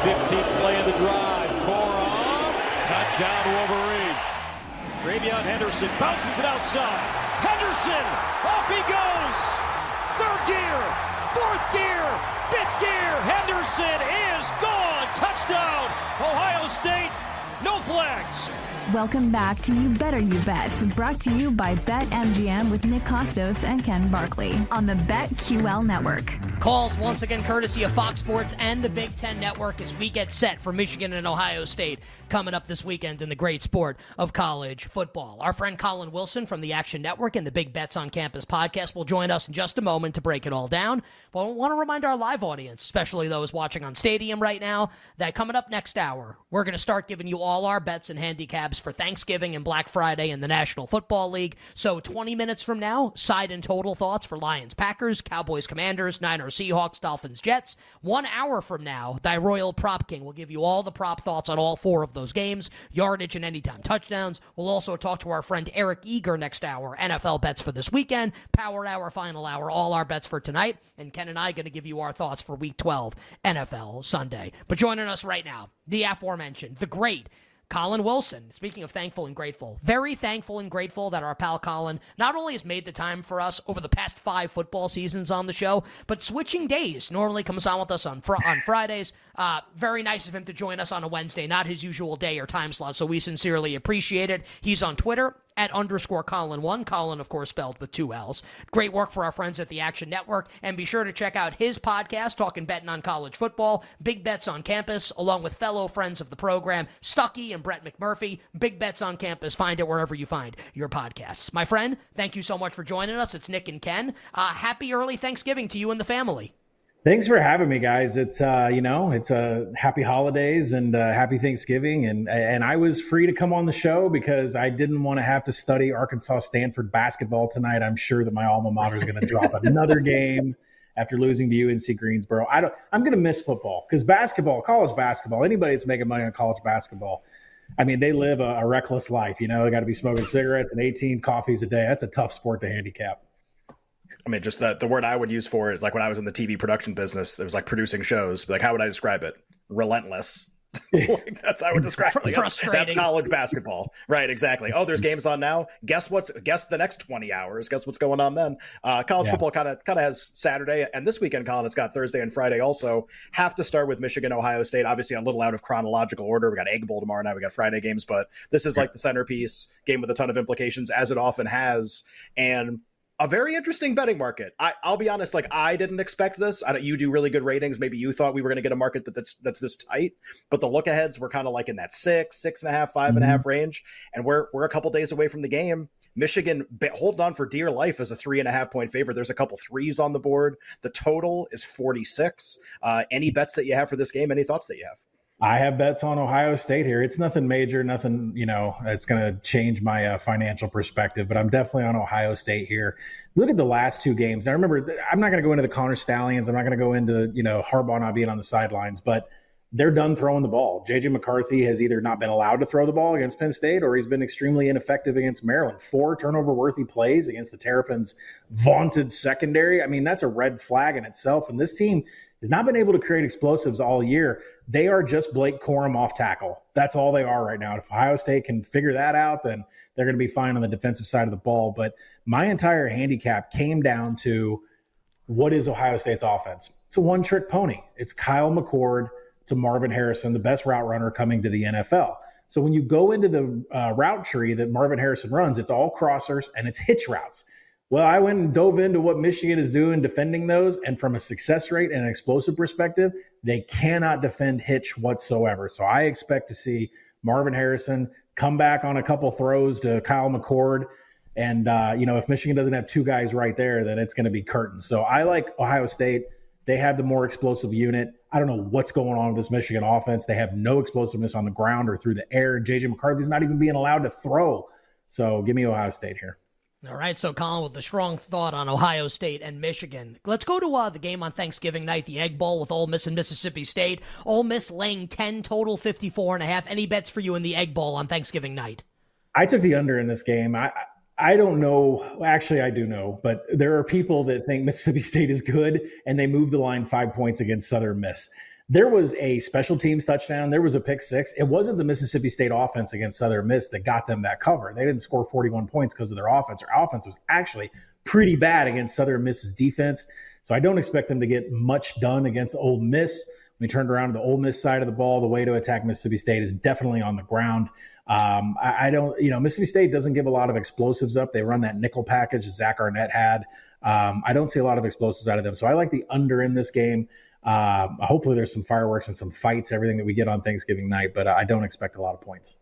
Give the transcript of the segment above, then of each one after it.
15th play of the drive. Corum. Touchdown Wolverines. TreVeyon Henderson bounces it outside. Henderson. Off he goes. Third gear. Fourth gear. Fifth gear. Henderson is gone. Touchdown. Ohio State. No flags. Welcome back to You Better You Bet, brought to you by BetMGM with Nick Kostos and Ken Barkley on the BetQL network. Calls once again courtesy of Fox Sports and the Big Ten Network as we get set for Michigan and Ohio State coming up this weekend in the great sport of college football. Our friend Collin Wilson from the Action Network and the Big Bets on Campus podcast will join us in just a moment to break it all down. But I want to remind our live audience, especially those watching on Stadium right now, that coming up next hour, we're going to start giving you all our bets and handicaps for Thanksgiving and Black Friday in the National Football League. So 20 minutes from now, side and total thoughts for Lions Packers, Cowboys Commanders, Niners Seahawks, Dolphins Jets. One hour from now, Thy Royal Prop King will give you all the prop thoughts on all four of those games, yardage and anytime touchdowns. We'll also talk to our friend Eric Eager next hour, NFL bets for this weekend, Power Hour, Final Hour, all our bets for tonight. And Ken and I going to give you our thoughts for Week 12 NFL Sunday. But joining us right now, the aforementioned, the great Collin Wilson. Speaking of thankful and grateful, very thankful and grateful that our pal Collin not only has made the time for us over the past five football seasons on the show, but switching days. Normally comes on with us on fr- on Fridays. Uh, very nice of him to join us on a Wednesday, not his usual day or time slot. So we sincerely appreciate it. He's on Twitter at underscore Collin one. Collin, of course, spelled with two L's. Great work for our friends at the Action Network. And be sure to check out his podcast, Talking Betting on College Football, Big Bets on Campus, along with fellow friends of the program, Stuckey and Brett McMurphy. Big Bets on Campus. Find it wherever you find your podcasts. My friend, thank you so much for joining us. It's Nick and Ken. Uh, happy early Thanksgiving to you and the family. Thanks for having me, guys. It's uh, you know, it's a uh, happy holidays and uh, happy Thanksgiving, and and I was free to come on the show because I didn't want to have to study Arkansas Stanford basketball tonight. I'm sure that my alma mater is going to drop another game after losing to UNC Greensboro. I don't. I'm going to miss football because basketball, college basketball, anybody that's making money on college basketball, I mean, they live a, a reckless life. You know, they got to be smoking cigarettes and 18 coffees a day. That's a tough sport to handicap. I mean, just the, the word I would use for it is like when I was in the TV production business, it was like producing shows. Like, how would I describe it? Relentless. like, that's how I would describe it. Like, that's, that's, college basketball, right? Exactly. Oh, there's games on now. Guess what's guess the next 20 hours? Guess what's going on then? Uh, college yeah. football kind of kind of has Saturday and this weekend. Collin, it's got Thursday and Friday also. Have to start with Michigan, Ohio State. Obviously, a little out of chronological order. We got Egg Bowl tomorrow night. We got Friday games, but this is like the centerpiece game with a ton of implications, as it often has. And a very interesting betting market. I, will be honest, like I didn't expect this. I don't, you do really good ratings. Maybe you thought we were going to get a market that, that's that's this tight, but the look aheads were kind of like in that six, six and a half, five mm-hmm. and a half range, and we're we're a couple days away from the game. Michigan holding on for dear life as a three and a half point favorite. There's a couple threes on the board. The total is 46. Uh, any bets that you have for this game? Any thoughts that you have? I have bets on Ohio State here. It's nothing major, nothing, you know, it's going to change my uh, financial perspective, but I'm definitely on Ohio State here. Look at the last two games. I remember, I'm not going to go into the Connor Stalions. I'm not going to go into, you know, Harbaugh not being on the sidelines, but they're done throwing the ball. JJ McCarthy has either not been allowed to throw the ball against Penn State or he's been extremely ineffective against Maryland. Four turnover worthy plays against the Terrapins' vaunted secondary. I mean, that's a red flag in itself. And this team has not been able to create explosives all year. They are just Blake Corum off tackle. That's all they are right now. If Ohio State can figure that out, then they're going to be fine on the defensive side of the ball. But my entire handicap came down to what is Ohio State's offense? It's a one trick pony. It's Kyle McCord to Marvin Harrison, the best route runner coming to the NFL. So when you go into the uh, route tree that Marvin Harrison runs, it's all crossers and it's hitch routes. Well, I went and dove into what Michigan is doing defending those. And from a success rate and an explosive perspective, they cannot defend hitch whatsoever. So I expect to see Marvin Harrison come back on a couple throws to Kyle McCord. And, uh, you know, if Michigan doesn't have two guys right there, then it's going to be curtains. So I like Ohio State. They have the more explosive unit. I don't know what's going on with this Michigan offense. They have no explosiveness on the ground or through the air. JJ McCarthy's not even being allowed to throw. So give me Ohio State here. All right, so Collin with a strong thought on Ohio State and Michigan. Let's go to uh, the game on Thanksgiving night, the Egg Bowl with Ole Miss and Mississippi State. Ole Miss laying 10 total, 54 and a half. Any bets for you in the Egg Bowl on Thanksgiving night? I took the under in this game. I I don't know. Actually, I do know, but there are people that think Mississippi State is good and they move the line five points against Southern Miss there was a special teams touchdown. There was a pick six. It wasn't the Mississippi State offense against Southern Miss that got them that cover. They didn't score 41 points because of their offense. Their offense was actually pretty bad against Southern Miss's defense. So I don't expect them to get much done against Ole Miss. We turned around to the Ole Miss side of the ball, the way to attack Mississippi State is definitely on the ground. Um, I, I, don't, you know, Mississippi State doesn't give a lot of explosives up. They run that nickel package Zach Arnett had. Um, I don't see a lot of explosives out of them. So I like the under in this game. Uh, hopefully, there's some fireworks and some fights, everything that we get on Thanksgiving night, but I don't expect a lot of points.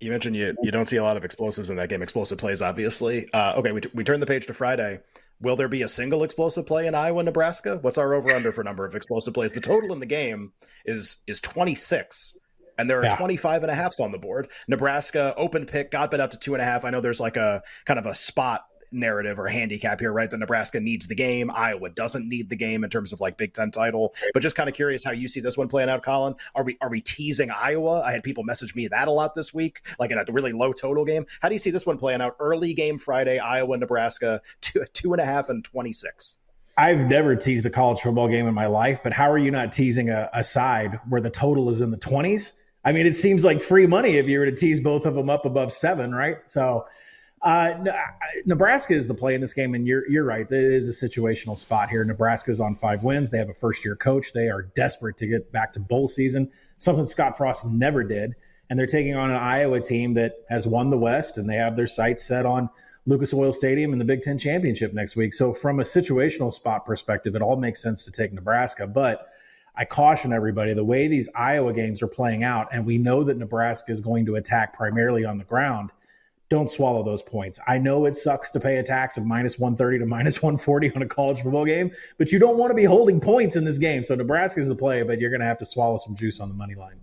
You mentioned you you don't see a lot of explosives in that game. Explosive plays, obviously. Uh, okay, we, t- we turn the page to Friday. Will there be a single explosive play in Iowa, Nebraska? What's our over under for number of explosive plays? The total in the game is is 26 and there are yeah. 25 and a halfs on the board. Nebraska open pick got bet out to two and a half. I know there's like a kind of a spot narrative or handicap here, right? That Nebraska needs the game, Iowa doesn't need the game in terms of like Big Ten title. But just kind of curious how you see this one playing out, Collin. Are we are we teasing Iowa? I had people message me that a lot this week, like in a really low total game. How do you see this one playing out? Early game Friday, Iowa, Nebraska, two two and a half and twenty six. I've never teased a college football game in my life, but how are you not teasing a, a side where the total is in the 20s? I mean, it seems like free money if you were to tease both of them up above seven, right? So uh, Nebraska is the play in this game, and you're you're right. It is a situational spot here. Nebraska's on five wins. They have a first year coach. They are desperate to get back to bowl season, something Scott Frost never did. And they're taking on an Iowa team that has won the West, and they have their sights set on Lucas Oil Stadium and the Big Ten championship next week. So, from a situational spot perspective, it all makes sense to take Nebraska, but. I caution everybody the way these Iowa games are playing out, and we know that Nebraska is going to attack primarily on the ground don't swallow those points. I know it sucks to pay a tax of minus 130 to minus 140 on a college football game, but you don't want to be holding points in this game. So Nebraska's the play, but you're going to have to swallow some juice on the money line.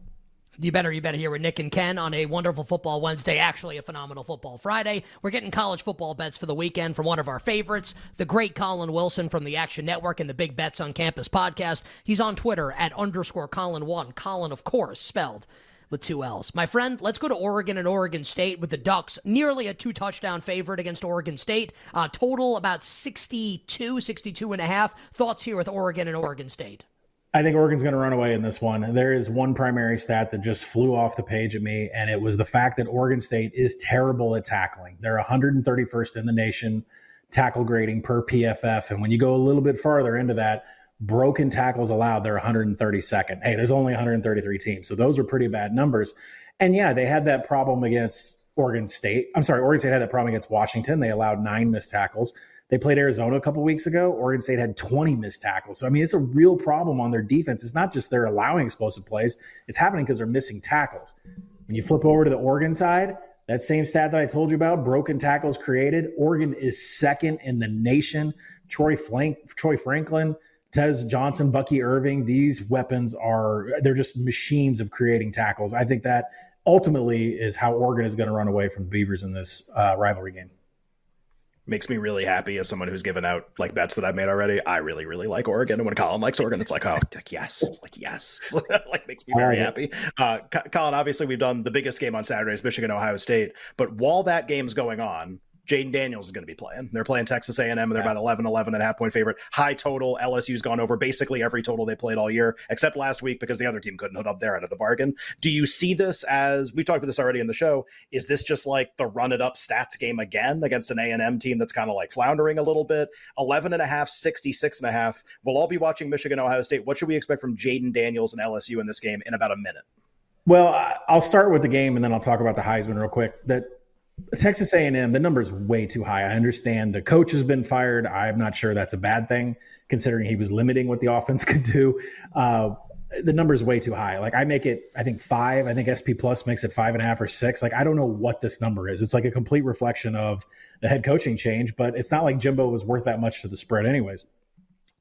You better, you better hear with Nick and Ken on a wonderful football Wednesday, actually a phenomenal football Friday. We're getting college football bets for the weekend from one of our favorites, the great Collin Wilson from the Action Network and the Big Bets on Campus podcast. He's on Twitter at underscore Collin1. Collin, of course, spelled with two L's. My friend, let's go to Oregon and Oregon State with the Ducks, nearly a two touchdown favorite against Oregon State. Uh, total about 62, 62 and a half. Thoughts here with Oregon and Oregon State? I think Oregon's going to run away in this one. There is one primary stat that just flew off the page at me, and it was the fact that Oregon State is terrible at tackling. They're 131st in the nation tackle grading per PFF. And when you go a little bit farther into that, broken tackles allowed, they're 132nd. Hey, there's only 133 teams. So those are pretty bad numbers. And yeah, they had that problem against Oregon State. I'm sorry, Oregon State had that problem against Washington. They allowed nine missed tackles. They played Arizona a couple weeks ago. Oregon State had 20 missed tackles. So, I mean, it's a real problem on their defense. It's not just they're allowing explosive plays, it's happening because they're missing tackles. When you flip over to the Oregon side, that same stat that I told you about, broken tackles created, Oregon is second in the nation. Troy, Flank, Troy Franklin, Tez Johnson, Bucky Irving, these weapons are they're just machines of creating tackles. I think that ultimately is how Oregon is going to run away from the Beavers in this uh, rivalry game. Makes me really happy as someone who's given out like bets that I've made already. I really, really like Oregon, and when Collin likes Oregon, it's like, oh, like yes, like yes, like makes me very happy. Uh, Collin, obviously, we've done the biggest game on Saturday is Michigan Ohio State, but while that game's going on, Jayden Daniels is going to be playing. They're playing Texas A&M, and they're about 11, 11 and a half point favorite. High total. LSU's gone over basically every total they played all year, except last week because the other team couldn't hook up their end of the bargain. Do you see this as we talked about this already in the show? Is this just like the run it up stats game again against an A&M team that's kind of like floundering a little bit? 11 and a half, 66 and a half. We'll all be watching Michigan, Ohio State. What should we expect from Jayden Daniels and LSU in this game in about a minute? Well, I'll start with the game and then I'll talk about the Heisman real quick. That Texas A&M, the number is way too high. I understand the coach has been fired. I'm not sure that's a bad thing, considering he was limiting what the offense could do. Uh, the number is way too high. Like I make it, I think five. I think SP Plus makes it five and a half or six. Like I don't know what this number is. It's like a complete reflection of the head coaching change, but it's not like Jimbo was worth that much to the spread, anyways.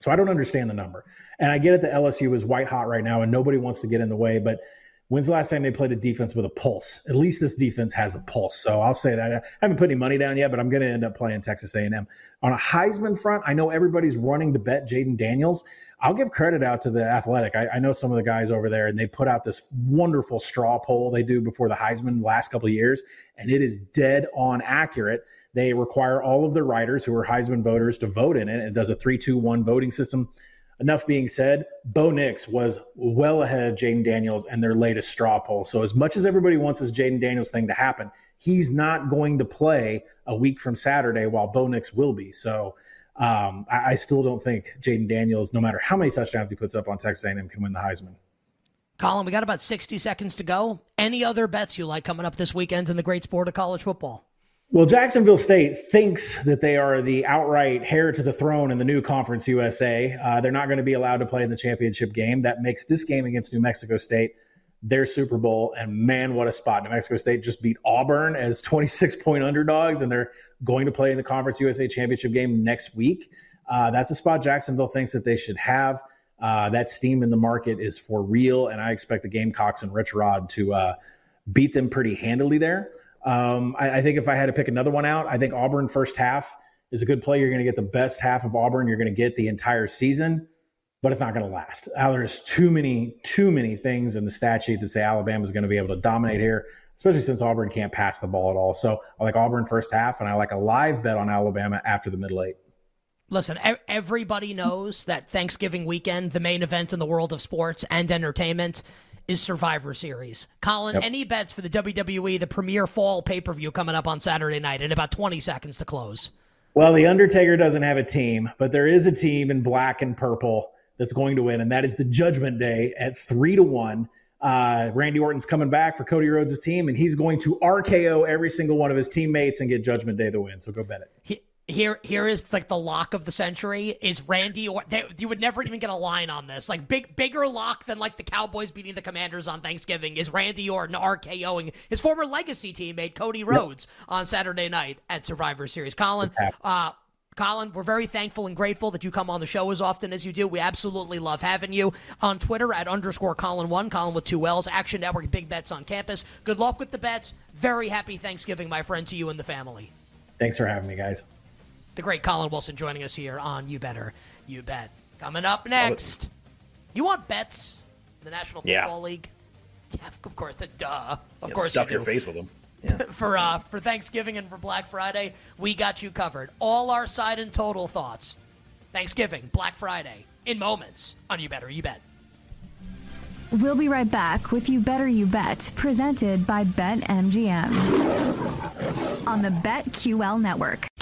So I don't understand the number. And I get it that LSU is white hot right now, and nobody wants to get in the way, but When's the last time they played a defense with a pulse? At least this defense has a pulse. So I'll say that. I haven't put any money down yet, but I'm going to end up playing Texas A&M. On a Heisman front, I know everybody's running to bet Jayden Daniels. I'll give credit out to the Athletic. I, I, know some of the guys over there, and they put out this wonderful straw poll they do before the Heisman the last couple of years, and it is dead on accurate. They require all of the writers who are Heisman voters to vote in it. And it does a three-two-one voting system enough being said, Bo Nix was well ahead of Jayden Daniels and their latest straw poll. So as much as everybody wants this Jayden Daniels thing to happen, he's not going to play a week from Saturday while Bo Nix will be. So um, I, I, still don't think Jayden Daniels, no matter how many touchdowns he puts up on Texas A&M, can win the Heisman. Collin, we got about 60 seconds to go. Any other bets you like coming up this weekend in the great sport of college football? Well, Jacksonville State thinks that they are the outright heir to the throne in the new Conference USA. Uh, they're not going to be allowed to play in the championship game. That makes this game against New Mexico State their Super Bowl. And man, what a spot! New Mexico State just beat Auburn as 26 point underdogs, and they're going to play in the Conference USA championship game next week. Uh, that's a spot Jacksonville thinks that they should have. Uh, that steam in the market is for real, and I expect the Gamecocks and Rich Rod to uh, beat them pretty handily there. Um, I, I, think if I had to pick another one out, I think Auburn first half is a good play. You're going to get the best half of Auburn. You're going to get the entire season, but it's not going to last. There's too many, too many things in the stat sheet that say Alabama is going to be able to dominate here, especially since Auburn can't pass the ball at all. So I like Auburn first half, and I like a live bet on Alabama after the middle eight. Listen, everybody knows that Thanksgiving weekend, the main event in the world of sports and entertainment, is Survivor Series. Collin, yep. any bets for the WWE, the premier fall pay per view coming up on Saturday night in about 20 seconds to close? Well, The Undertaker doesn't have a team, but there is a team in black and purple that's going to win, and that is the Judgment Day at three to one. Uh, Randy Orton's coming back for Cody Rhodes' team, and he's going to RKO every single one of his teammates and get Judgment Day the win. So go bet it. He, here here is like the lock of the century is Randy or they, you would never even get a line on this like big bigger lock than like the Cowboys beating the Commanders on Thanksgiving is Randy Orton RKOing his former legacy teammate Cody Rhodes yep. on Saturday night at Survivor Series. Collin, uh, Collin, we're very thankful and grateful that you come on the show as often as you do. We absolutely love having you on Twitter at underscore Collin one, Collin with two L's, Action Network, Big Bets on Campus. Good luck with the bets. Very happy Thanksgiving, my friend, to you and the family. Thanks for having me, guys the great Collin Wilson joining us here on You Better You Bet. Coming up next, you want bets? The National Football yeah. League. Yeah, of course. Duh. Of yeah, course. Stuff you your face with them. Yeah. for uh, for Thanksgiving and for Black Friday, we got you covered. All our side and total thoughts. Thanksgiving, Black Friday, in moments on You Better You Bet. We'll be right back with You Better You Bet, presented by BetMGM on the BetQL network.